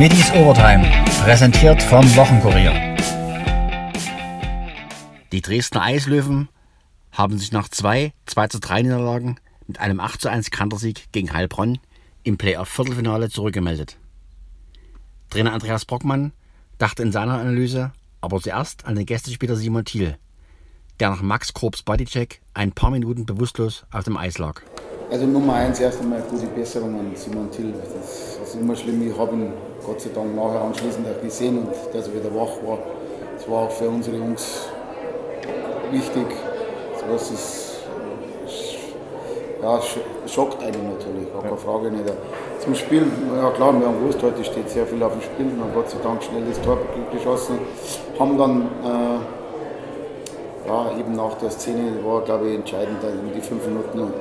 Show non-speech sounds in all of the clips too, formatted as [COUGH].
Middies Overtime, präsentiert vom Wochenkurier. Die Dresdner Eislöwen haben sich nach zwei 2 zu 3 Niederlagen mit einem 8 zu 1 Kantersieg gegen Heilbronn im Playoff-Viertelfinale zurückgemeldet. Trainer Andreas Brockmann dachte in seiner Analyse aber zuerst an den Gästespieler Simon Thiel, der nach Max Krups Bodycheck ein paar Minuten bewusstlos auf dem Eis lag. Also Nummer eins erst einmal gute Besserung an Simon Till. Das, das ist immer schlimm. Ich habe ihn Gott sei Dank nachher anschließend auch gesehen und dass er wieder wach war. Das war auch für unsere Jungs wichtig. Das ist, ja, schockt einen natürlich, gar keine Frage nicht. Zum Spiel, ja klar, wir haben gewusst, heute steht sehr viel auf dem Spiel. Wir haben Gott sei Dank schnell das Tor geschossen. Haben dann äh, ja, eben nach der Szene, war glaube ich entscheidend, die fünf Minuten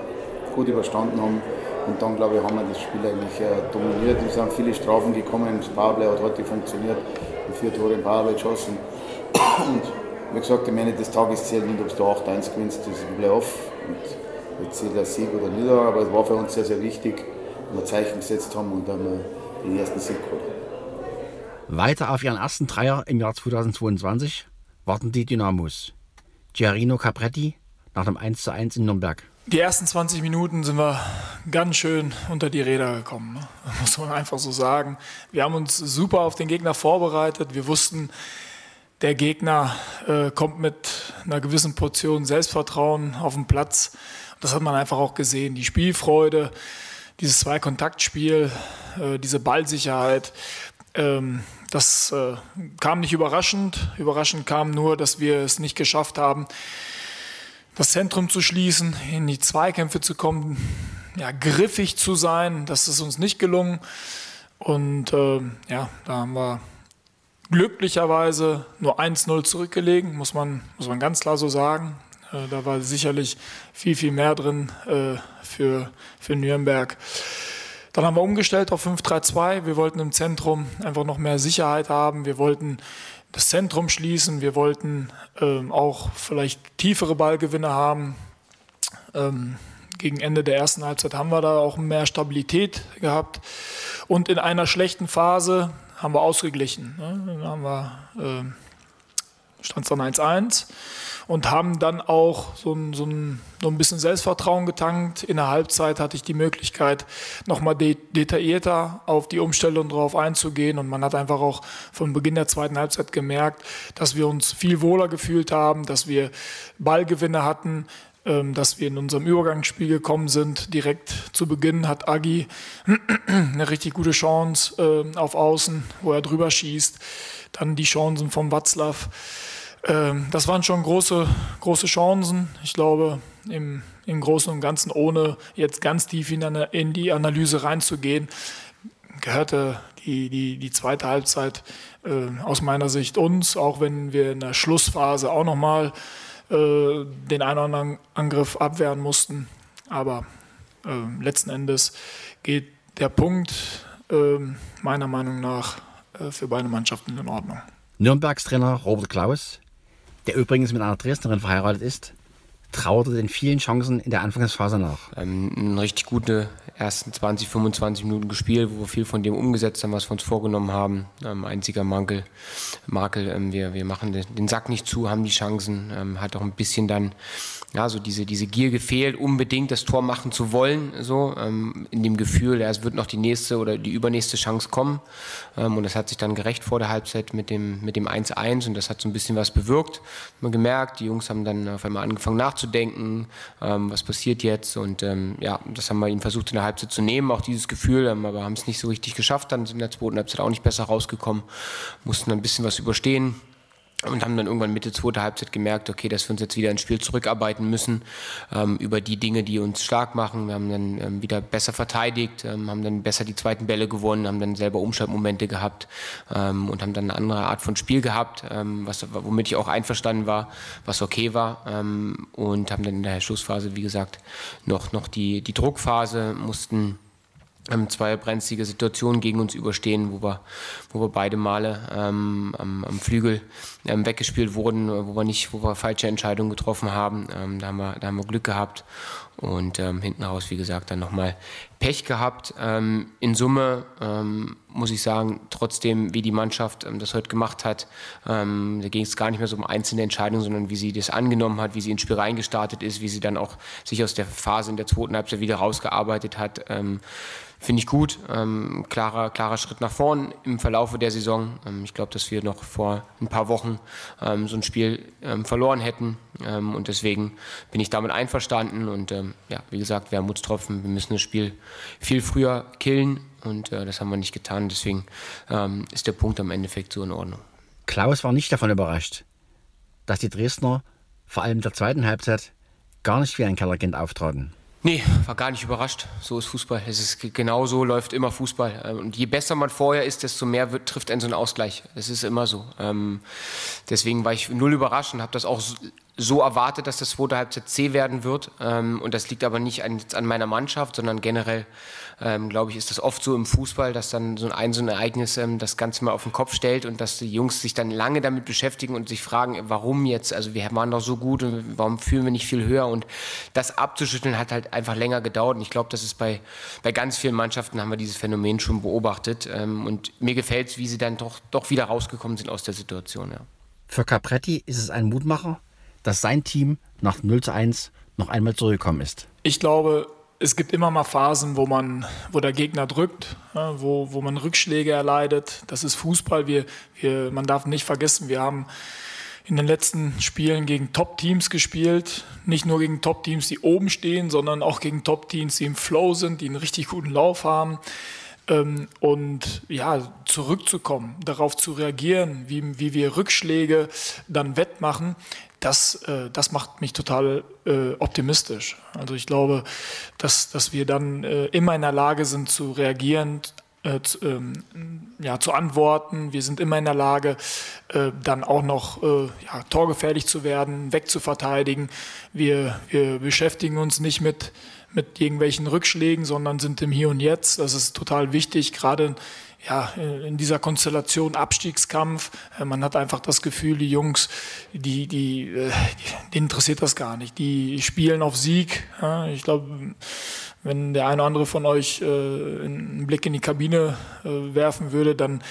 gut überstanden haben. Und dann, glaube ich, haben wir das Spiel eigentlich äh, dominiert. Es sind viele Strafen gekommen. Das Powerplay hat heute funktioniert. Und vier Tore im Powerplay geschossen. Und wie gesagt, am Ende des Tages zählt nicht, ob du 8-1 gewinnst, das ist ein Playoff. Und jetzt zählt der Sieg oder nicht. Aber es war für uns sehr, sehr wichtig, dass wir Zeichen gesetzt haben und dann äh, den ersten Sieg geholt. Weiter auf ihren ersten Dreier im Jahr 2022 warten die Dynamos. Giarino Capretti nach dem 1:1 in Nürnberg. Die ersten 20 Minuten sind wir ganz schön unter die Räder gekommen, ne? [LAUGHS] muss man einfach so sagen. Wir haben uns super auf den Gegner vorbereitet. Wir wussten, der Gegner äh, kommt mit einer gewissen Portion Selbstvertrauen auf den Platz. Das hat man einfach auch gesehen. Die Spielfreude, dieses Zweikontaktspiel, äh, diese Ballsicherheit, ähm, das äh, kam nicht überraschend. Überraschend kam nur, dass wir es nicht geschafft haben, das Zentrum zu schließen, in die Zweikämpfe zu kommen, ja, griffig zu sein. Das ist uns nicht gelungen. Und äh, ja, da haben wir glücklicherweise nur 1-0 zurückgelegen, muss man, muss man ganz klar so sagen. Äh, da war sicherlich viel, viel mehr drin äh, für, für Nürnberg. Dann haben wir umgestellt auf 5-3-2. Wir wollten im Zentrum einfach noch mehr Sicherheit haben. Wir wollten das Zentrum schließen. Wir wollten ähm, auch vielleicht tiefere Ballgewinne haben. Ähm, gegen Ende der ersten Halbzeit haben wir da auch mehr Stabilität gehabt. Und in einer schlechten Phase haben wir ausgeglichen. Ne? Dann haben wir, äh, stand es dann 1-1 und haben dann auch so ein, so, ein, so ein bisschen Selbstvertrauen getankt. In der Halbzeit hatte ich die Möglichkeit, nochmal de detaillierter auf die Umstellung drauf einzugehen und man hat einfach auch von Beginn der zweiten Halbzeit gemerkt, dass wir uns viel wohler gefühlt haben, dass wir Ballgewinne hatten, ähm, dass wir in unserem Übergangsspiel gekommen sind. Direkt zu Beginn hat Agi [CLEARS THROAT] eine richtig gute Chance äh, auf Außen, wo er drüber schießt. Dann die Chancen vom Watzlaw. Ähm, das waren schon große, große Chancen. Ich glaube, im, im Großen und Ganzen, ohne jetzt ganz tief in, eine, in die Analyse reinzugehen, gehörte die, die, die zweite Halbzeit äh, aus meiner Sicht uns, auch wenn wir in der Schlussphase auch nochmal äh, den einen oder anderen Angriff abwehren mussten. Aber äh, letzten Endes geht der Punkt äh, meiner Meinung nach äh, für beide Mannschaften in Ordnung. Nürnbergs Trainer Robert Klaus der übrigens mit einer Dresdnerin verheiratet ist, trauerte den vielen Chancen in der Anfangsphase nach. Ähm, eine richtig gute ersten 20, 25 Minuten gespielt, wo wir viel von dem umgesetzt haben, was wir uns vorgenommen haben. Ähm, einziger Mankel, Makel, ähm, wir, wir machen den, Sack nicht zu, haben die Chancen, ähm, hat auch ein bisschen dann ja, so diese, diese Gier gefehlt, unbedingt das Tor machen zu wollen, so, ähm, in dem Gefühl, ja, es wird noch die nächste oder die übernächste Chance kommen. Ähm, und das hat sich dann gerecht vor der Halbzeit mit dem, mit dem 1-1 und das hat so ein bisschen was bewirkt. Man gemerkt, die Jungs haben dann auf einmal angefangen nachzudenken, ähm, was passiert jetzt und ähm, ja, das haben wir ihnen versucht in der Halbzeit zu nehmen, auch dieses Gefühl, ähm, aber haben es nicht so richtig geschafft, dann sind in der zweiten Halbzeit auch nicht besser rausgekommen, mussten ein bisschen was überstehen und haben dann irgendwann Mitte zweiter Halbzeit gemerkt, okay, dass wir uns jetzt wieder ins Spiel zurückarbeiten müssen ähm, über die Dinge, die uns stark machen. Wir haben dann ähm, wieder besser verteidigt, ähm, haben dann besser die zweiten Bälle gewonnen, haben dann selber Umschaltmomente gehabt ähm, und haben dann eine andere Art von Spiel gehabt, ähm, was, womit ich auch einverstanden war, was okay war ähm, und haben dann in der Schlussphase, wie gesagt, noch, noch die, die Druckphase, mussten ähm, zwei brenzlige Situationen gegen uns überstehen, wo wir, wo wir beide Male ähm, am, am, Flügel ähm, weggespielt wurden, wo wir nicht, wo wir falsche Entscheidungen getroffen haben. Ähm, da, haben wir, da haben wir Glück gehabt und ähm, hinten raus, wie gesagt, dann nochmal Pech gehabt. Ähm, in Summe muss ich sagen, trotzdem, wie die Mannschaft ähm, das heute gemacht hat, ähm, da ging es gar nicht mehr so um einzelne Entscheidungen, sondern wie sie das angenommen hat, wie sie ins Spiel reingestartet ist, wie sie dann auch sich aus der Phase in der zweiten Halbzeit wieder rausgearbeitet hat. Ähm, Finde ich gut. Ähm, klarer, klarer Schritt nach vorn im Verlaufe der Saison. Ähm, ich glaube, dass wir noch vor ein paar Wochen ähm, so ein Spiel ähm, verloren hätten. Ähm, und deswegen bin ich damit einverstanden. Und ähm, ja, wie gesagt, Wermutstropfen. Wir müssen das Spiel viel früher killen. Und äh, das haben wir nicht getan. Deswegen ist der Punkt am Endeffekt so in Ordnung. Klaus war nicht davon überrascht, dass die Dresdner vor allem in der zweiten Halbzeit gar nicht wie ein Kellerkind auftraten. Nee, war gar nicht überrascht. So ist Fußball. Es ist genau so läuft immer Fußball. Ähm, und je besser man vorher ist, desto mehr wird, trifft einen so ein Ausgleich. Das ist immer so. Ähm, deswegen war ich null überrascht und habe das auch so erwartet, dass das zweite Halbzeit C werden wird. Ähm, und das liegt aber nicht an, an meiner Mannschaft, sondern generell, ähm, glaube ich, ist das oft so im Fußball, dass dann so ein, so ein Ereignis ähm, das Ganze mal auf den Kopf stellt und dass die Jungs sich dann lange damit beschäftigen und sich fragen, warum jetzt? Also wir waren doch so gut und warum fühlen wir nicht viel höher? Und das abzuschütteln hat halt einfach länger gedauert. Und ich glaube, das ist bei, bei ganz vielen Mannschaften haben wir dieses Phänomen schon beobachtet. Ähm, und mir gefällt es, wie sie dann doch, doch wieder rausgekommen sind aus der Situation. Ja. Für Capretti ist es ein Mutmacher, dass sein Team nach 0 zu 1 noch einmal zurückgekommen ist? Ich glaube, es gibt immer mal Phasen, wo man, wo der Gegner drückt, wo, wo man Rückschläge erleidet. Das ist Fußball. Wir, wir, man darf nicht vergessen, wir haben in den letzten Spielen gegen Top-Teams gespielt. Nicht nur gegen Top-Teams, die oben stehen, sondern auch gegen Top-Teams, die im Flow sind, die einen richtig guten Lauf haben. Ähm, und ja, zurückzukommen, darauf zu reagieren, wie, wie wir Rückschläge dann wettmachen, das, äh, das macht mich total äh, optimistisch. Also ich glaube, dass, dass wir dann äh, immer in der Lage sind zu reagieren, äh, zu, ähm, ja, zu antworten. Wir sind immer in der Lage, äh, dann auch noch äh, ja, torgefährlich zu werden, wegzuverteidigen. Wir, wir beschäftigen uns nicht mit, mit irgendwelchen Rückschlägen, sondern sind im Hier und Jetzt. Das ist total wichtig, gerade ja, in dieser Konstellation Abstiegskampf. Äh, man hat einfach das Gefühl, die Jungs, die, die, äh, die, interessiert das gar nicht. Die spielen auf Sieg. Ich glaube, wenn der eine oder andere von euch äh, einen Blick in die Kabine werfen würde, dann,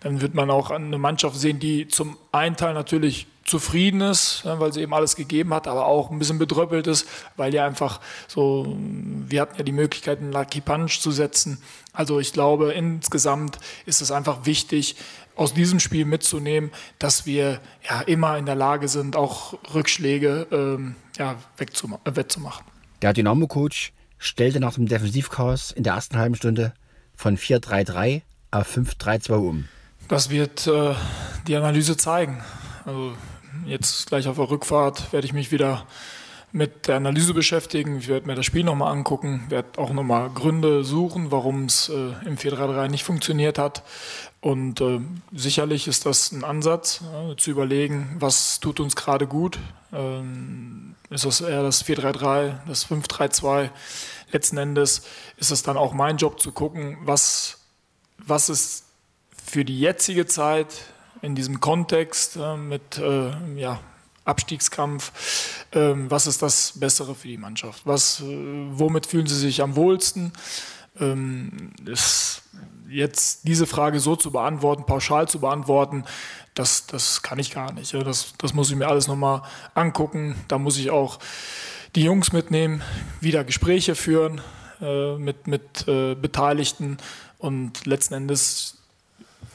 dann wird man auch eine Mannschaft sehen, die zum einen Teil natürlich zufrieden ist, weil sie eben alles gegeben hat, aber auch ein bisschen bedröppelt ist, weil ja einfach so, wir hatten ja die Möglichkeit, einen Lucky Punch zu setzen. Also ich glaube, insgesamt ist es einfach wichtig, aus diesem Spiel mitzunehmen, dass wir ja immer in der Lage sind, auch Rückschläge ähm, ja, wegzuma äh, wettzumachen. Der Dynamo-Coach stellte nach dem Defensivchaos in der ersten halben Stunde von 4-3-3 auf 5-3-2 um. Das wird äh, die Analyse zeigen. Also Jetzt gleich auf der Rückfahrt werde ich mich wieder mit der Analyse beschäftigen. Ich werde mir das Spiel nochmal angucken, werde auch nochmal Gründe suchen, warum es äh, im 4-3-3 nicht funktioniert hat. Und äh, sicherlich ist das ein Ansatz, äh, zu überlegen, was tut uns gerade gut. Ähm, ist das eher das 4-3-3, das 5-3-2? Letzten Endes ist es dann auch mein Job zu gucken, was, was ist für die jetzige Zeit in diesem Kontext äh, mit äh, ja, Abstiegskampf, äh, was ist das Bessere für die Mannschaft? Was, äh, womit fühlen sie sich am wohlsten? Ähm, ist jetzt diese Frage so zu beantworten, pauschal zu beantworten, das, das kann ich gar nicht. Das, das muss ich mir alles nochmal angucken. Da muss ich auch die Jungs mitnehmen, wieder Gespräche führen äh, mit, mit äh, Beteiligten und letzten Endes,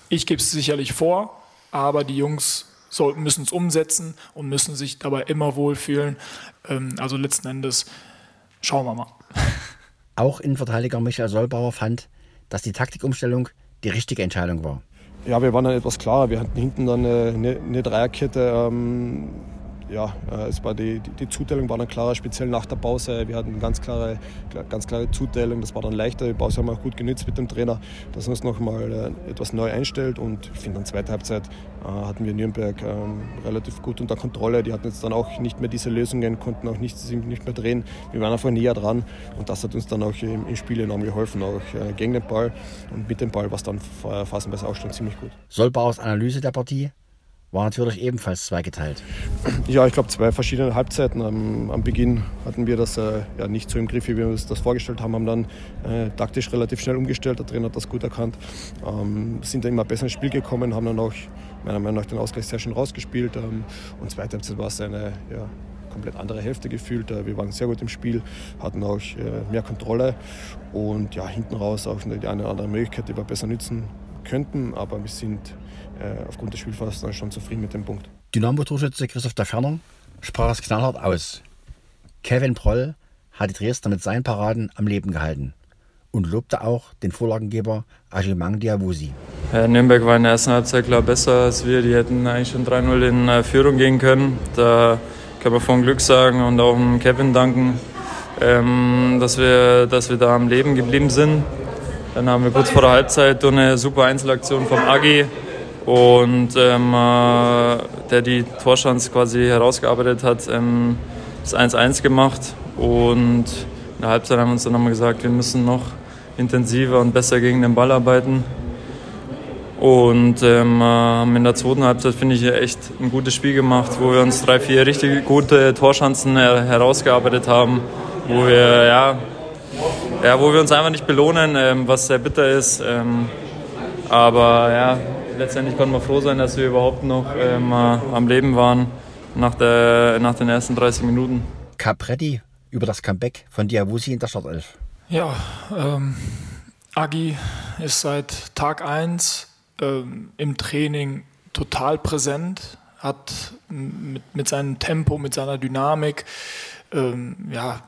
ich gebe es sicherlich vor, aber die Jungs müssen es umsetzen und müssen sich dabei immer wohlfühlen. Ähm, also letzten Endes schauen wir mal. [LAUGHS] Auch Innenverteidiger Michael Solbauer fand, dass die Taktikumstellung die richtige Entscheidung war. Ja, wir waren dann etwas klarer. Wir hatten hinten dann eine, eine Dreierkette. Ähm ja, äh, es war die, die, Zuteilung war dann klarer, speziell nach der Pause. Wir hatten eine ganz klare, ganz klare Zuteilung, das war dann leichter. Die Pause haben wir auch gut genützt mit dem Trainer, dass er uns nochmal äh, etwas neu einstellt. Und ich finde, in der zweiten Halbzeit äh, hatten wir Nürnberg ähm, relativ gut unter Kontrolle. Die hatten jetzt dann auch nicht mehr diese Lösungen, konnten auch nicht, nicht mehr drehen. Wir waren einfach näher dran und das hat uns dann auch im, im Spiel enorm geholfen, auch gegen den Ball. Und mit dem Ball war es dann phasenweise auch schon ziemlich gut. Solbaus Analyse der Partie war natürlich ebenfalls zweigeteilt. Ja, ich glaube zwei verschiedene Halbzeiten. Am, am Beginn hatten wir das äh, ja, nicht so im Griff, wie wir uns das vorgestellt haben, haben dann äh, taktisch relativ schnell umgestellt. Der Trainer hat das gut erkannt, ähm, sind dann immer besser ins Spiel gekommen, haben dann auch meiner Meinung nach den Ausgleich sehr schön rausgespielt. Ähm, und zweite Halbzeit war es eine ja, komplett andere Hälfte gefühlt. Äh, wir waren sehr gut im Spiel, hatten auch äh, mehr Kontrolle und ja, hinten raus auch die eine oder andere Möglichkeit, die wir besser nützen könnten. Aber wir sind äh, aufgrund des Spielfalls dann schon zufrieden mit dem Punkt. Dynamo-Torschütze Christoph der Ferner sprach es knallhart aus. Kevin Proll hat die Dresdner mit seinen Paraden am Leben gehalten und lobte auch den Vorlagengeber Ajimang Diawusi. Ja, Nürnberg war in der ersten Halbzeit klar besser als wir. Die hätten eigentlich schon 3-0 in äh, Führung gehen können. Da kann man von Glück sagen und auch Kevin danken, ähm, dass, wir, dass wir da am Leben geblieben sind. Dann haben wir kurz vor der Halbzeit eine super Einzelaktion vom Agi und ähm, äh, der die Torschance quasi herausgearbeitet hat, ähm, das 1-1 gemacht und in der Halbzeit haben wir uns dann nochmal gesagt, wir müssen noch intensiver und besser gegen den Ball arbeiten. Und ähm, äh, haben in der zweiten Halbzeit, finde ich, echt ein gutes Spiel gemacht, wo wir uns drei, vier richtig gute Torchancen herausgearbeitet haben, wo wir, ja, ja, wo wir uns einfach nicht belohnen, ähm, was sehr bitter ist. Ähm, aber ja, letztendlich konnten wir froh sein, dass wir überhaupt noch ähm, äh, am Leben waren nach, der, nach den ersten 30 Minuten. Capretti über das Comeback von Diawusi in der Startelf. Ja, ähm, Agi ist seit Tag 1 ähm, im Training total präsent, hat mit, mit seinem Tempo, mit seiner Dynamik, ähm, ja,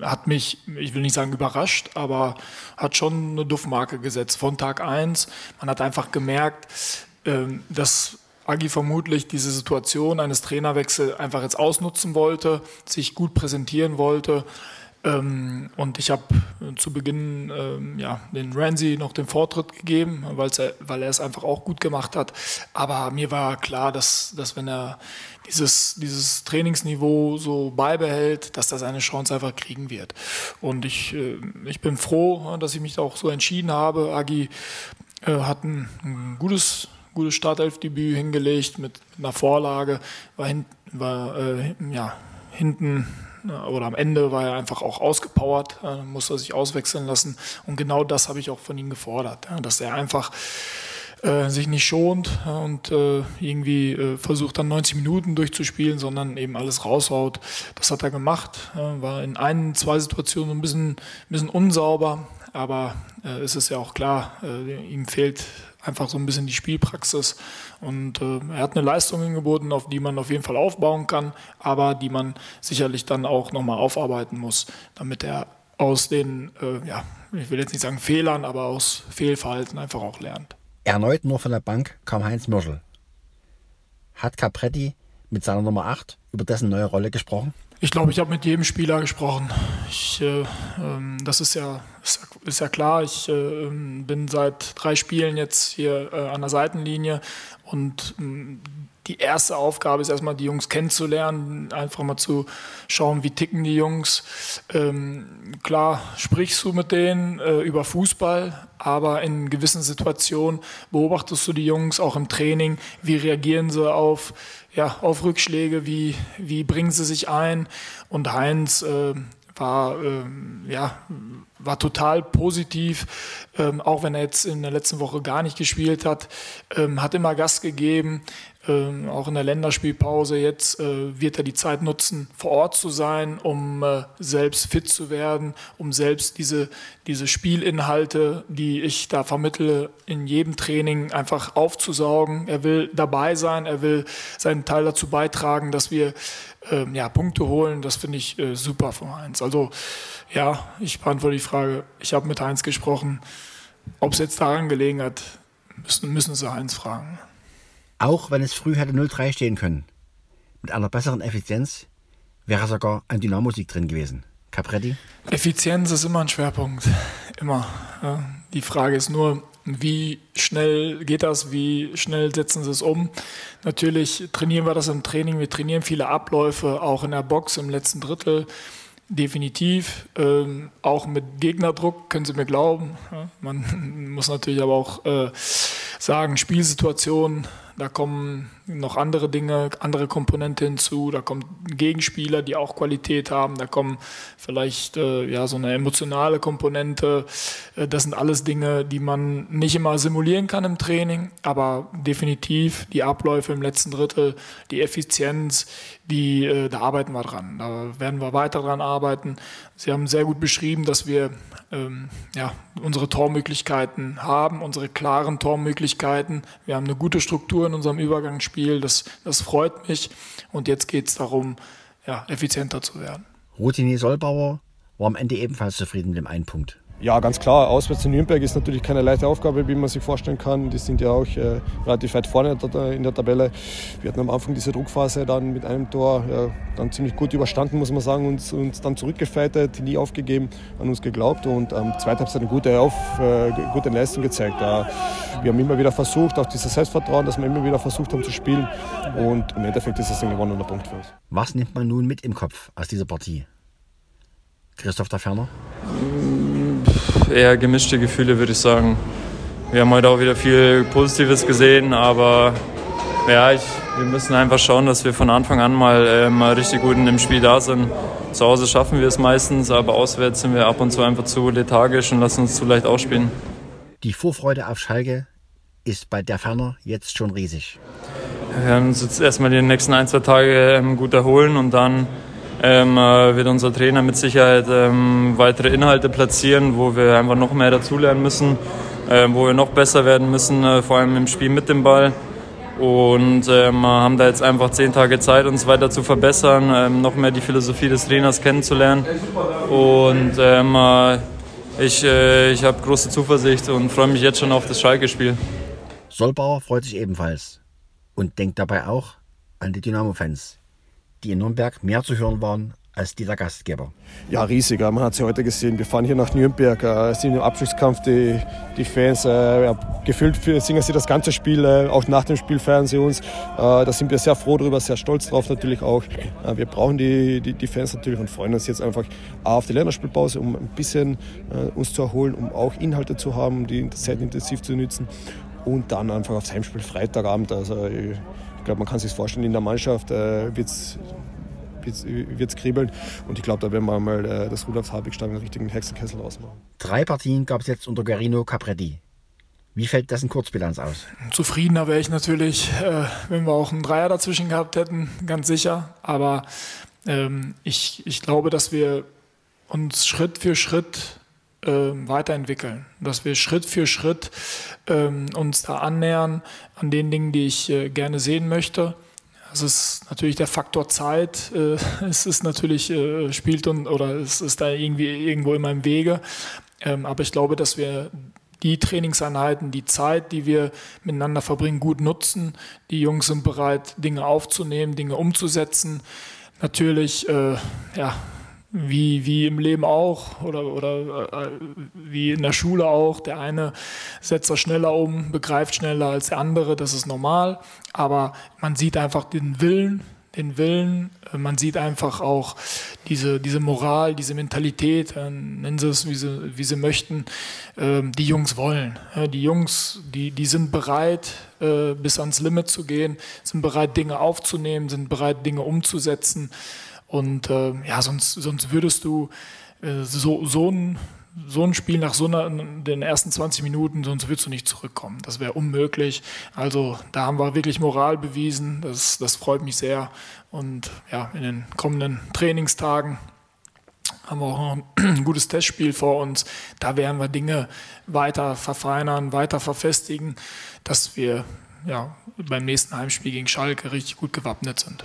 hat mich, ich will nicht sagen überrascht, aber hat schon eine Duftmarke gesetzt von Tag 1. Man hat einfach gemerkt, ähm, dass Agi vermutlich diese Situation eines Trainerwechsels einfach jetzt ausnutzen wollte, sich gut präsentieren wollte ähm, und ich habe äh, zu Beginn ähm, ja, den Ramsey noch den Vortritt gegeben, weil er es einfach auch gut gemacht hat. Aber mir war klar, dass, dass wenn er dieses, dieses Trainingsniveau so beibehält, dass er seine Chance einfach kriegen wird. Und ich, äh, ich bin froh, dass ich mich auch so entschieden habe. Agi äh, hat ein, ein gutes gutes Startelfdebüt hingelegt mit, mit einer Vorlage, war, hin, war äh, ja, hinten oder am Ende war er einfach auch ausgepowert, äh, musste sich auswechseln lassen. Und genau das habe ich auch von ihm gefordert, dass er einfach äh, sich nicht schont und äh, irgendwie versucht dann 90 Minuten durchzuspielen, sondern eben alles raushaut. Das hat er gemacht, war in ein, zwei Situationen ein bisschen, ein bisschen unsauber, aber es ist ja auch klar, ihm fehlt einfach so ein bisschen die Spielpraxis. Und äh, er hat eine Leistung hingeboten, auf die man auf jeden Fall aufbauen kann, aber die man sicherlich dann auch nochmal aufarbeiten muss, damit er aus den, äh, ja, ich will jetzt nicht sagen Fehlern, aber aus Fehlverhalten einfach auch lernt. Erneut nur von der Bank kam Heinz Mürschel. Hat Capretti mit seiner Nummer 8 über dessen neue Rolle gesprochen? Ich glaube, ich habe mit jedem Spieler gesprochen. Ich, äh, ähm, das ist ja, ist, ja klar. Ich äh, bin seit drei Spielen jetzt hier äh, an der Seitenlinie und ähm, die erste Aufgabe ist erstmal, die Jungs kennenzulernen, einfach mal zu schauen, wie ticken die Jungs. Ähm, klar, sprichst du mit denen äh, über Fußball, aber in gewissen Situationen beobachtest du die Jungs auch im Training, wie reagieren sie auf, ja, auf Rückschläge, wie, wie bringen sie sich ein. Und Heinz äh, war, ähm, ja, war total positiv, ähm, auch wenn er jetzt in der letzten Woche gar nicht gespielt hat, ähm, hat immer Gast gegeben, ähm, auch in der Länderspielpause. Jetzt äh, wird er die Zeit nutzen, vor Ort zu sein, um äh, selbst fit zu werden, um selbst diese, diese Spielinhalte, die ich da vermittle, in jedem Training einfach aufzusaugen. Er will dabei sein, er will seinen Teil dazu beitragen, dass wir ähm, ja, Punkte holen. Das finde ich äh, super von Heinz. Also ja, ich beantworte die Frage. Ich habe mit Heinz gesprochen. Ob es jetzt daran gelegen hat, müssen, müssen Sie Heinz fragen. Auch wenn es früh hätte 0-3 stehen können. Mit einer besseren Effizienz wäre sogar ein Dynamo-Sieg drin gewesen. Capretti? Effizienz ist immer ein Schwerpunkt. Immer. Die Frage ist nur, wie schnell geht das? Wie schnell setzen sie es um? Natürlich trainieren wir das im Training. Wir trainieren viele Abläufe, auch in der Box im letzten Drittel. Definitiv, ähm, auch mit Gegnerdruck, können Sie mir glauben. Man [LAUGHS] muss natürlich aber auch äh, sagen, Spielsituationen Da kommen noch andere Dinge, andere Komponente hinzu. Da kommen Gegenspieler, die auch Qualität haben. Da kommen vielleicht äh, ja, so eine emotionale Komponente. Äh, das sind alles Dinge, die man nicht immer simulieren kann im Training, aber definitiv die Abläufe im letzten Drittel, die Effizienz, die, äh, da arbeiten wir dran. Da werden wir weiter dran arbeiten. Sie haben sehr gut beschrieben, dass wir ähm, ja, unsere Tormöglichkeiten haben, unsere klaren Tormöglichkeiten. Wir haben eine gute Struktur in unserem Übergangsspiel. Das, das freut mich. Und jetzt geht es darum, ja, effizienter zu werden. Routinier Solbauer war am Ende ebenfalls zufrieden mit dem einen Punkt. Ja, ganz klar. Auswärts in Nürnberg ist natürlich keine leichte Aufgabe, wie man sich vorstellen kann. Die sind ja auch äh, relativ weit vorne in der Tabelle. Wir hatten am Anfang diese Druckphase dann mit einem Tor ja, dann ziemlich gut überstanden, muss man sagen, und uns dann zurückgefeitet, nie aufgegeben, an uns geglaubt und am ähm, zweiten Halbzeit eine gute, Auf, äh, gute Leistung gezeigt. Äh, wir haben immer wieder versucht, auch dieses Selbstvertrauen, dass wir immer wieder versucht haben zu spielen und im Endeffekt ist es ein gewonnener Punkt für uns. Was nimmt man nun mit im Kopf aus dieser Partie? Christoph da Ferner? Eher gemischte Gefühle, würde ich sagen. Wir haben heute auch wieder viel Positives gesehen, aber ja, ich, wir müssen einfach schauen, dass wir von Anfang an mal, äh, mal richtig gut in dem Spiel da sind. Zu Hause schaffen wir es meistens, aber auswärts sind wir ab und zu einfach zu lethargisch und lassen uns zu leicht ausspielen. Die Vorfreude auf Schalke ist bei der Ferner jetzt schon riesig. Wir werden uns jetzt erstmal die nächsten ein, zwei Tage ähm, gut erholen und dann ähm, äh, wird unser Trainer mit Sicherheit ähm, weitere Inhalte platzieren, wo wir einfach noch mehr dazulernen müssen, äh, wo wir noch besser werden müssen, äh, vor allem im Spiel mit dem Ball. Und ähm, haben da jetzt einfach zehn Tage Zeit, uns weiter zu verbessern, ähm, noch mehr die Philosophie des Trainers kennenzulernen. Und ähm, äh, ich, äh, ich habe große Zuversicht und freue mich jetzt schon auf das Schalke-Spiel. Solbauer freut sich ebenfalls und denkt dabei auch an die Dynamo-Fans die in Nürnberg mehr zu hören waren als dieser Gastgeber. Ja, riesig. Man hat es ja heute gesehen. Wir fahren hier nach Nürnberg, äh, sind im Abstiegskampf die, die Fans. Äh, gefühlt singen sie das ganze Spiel, äh, auch nach dem Spiel feiern sie uns. Äh, da sind wir sehr froh darüber, sehr stolz drauf natürlich auch. Äh, wir brauchen die, die, die, Fans natürlich und freuen uns jetzt einfach auf die Länderspielpause, um ein bisschen äh, uns zu erholen, um auch Inhalte zu haben, die Zeit intensiv zu nutzen. Und dann einfach aufs Heimspiel Freitagabend. Also, glaube, man kann sich vorstellen, in der Mannschaft äh, wird es kribbeln. Und ich glaube, da werden wir mal äh, das Rudolf Habigstein einen richtigen Hexenkessel rausmachen. Drei Partien gab es jetzt unter Garino Capretti. Wie fällt das in Kurzbilanz aus? Zufriedener wäre ich natürlich, äh, wenn wir auch einen Dreier dazwischen gehabt hätten, ganz sicher. Aber ähm, ich, ich glaube, dass wir uns Schritt für Schritt äh, weiterentwickeln, dass wir Schritt für Schritt ähm, uns da annähern an den Dingen, die ich äh, gerne sehen möchte. Es ist natürlich der Faktor Zeit. Äh, [LAUGHS] es ist natürlich äh, spielt und oder es ist da irgendwie irgendwo in meinem Wege. Ähm, aber ich glaube, dass wir die Trainingseinheiten, die Zeit, die wir miteinander verbringen, gut nutzen. Die Jungs sind bereit, Dinge aufzunehmen, Dinge umzusetzen. Natürlich, äh, ja, wie, wie im Leben auch oder, oder äh, wie in der Schule auch. Der eine setzt das schneller um, begreift schneller als der andere, das ist normal. Aber man sieht einfach den Willen, den Willen, äh, man sieht einfach auch diese, diese Moral, diese Mentalität, äh, nennen sie es, wie sie, wie sie möchten, äh, die Jungs wollen. Ja, die Jungs, die, die sind bereit, äh, bis ans Limit zu gehen, sind bereit, Dinge aufzunehmen, sind bereit, Dinge umzusetzen. Und äh, ja, sonst, sonst würdest du äh, so, so, ein, so ein Spiel nach so einer, den ersten 20 Minuten, sonst würdest du nicht zurückkommen. Das wäre unmöglich. Also da haben wir wirklich Moral bewiesen. Das, das freut mich sehr. Und ja, in den kommenden Trainingstagen haben wir auch ein [CLEARS THROAT] gutes Testspiel vor uns. Da werden wir Dinge weiter verfeinern, weiter verfestigen, dass wir ja, beim nächsten Heimspiel gegen Schalke richtig gut gewappnet sind.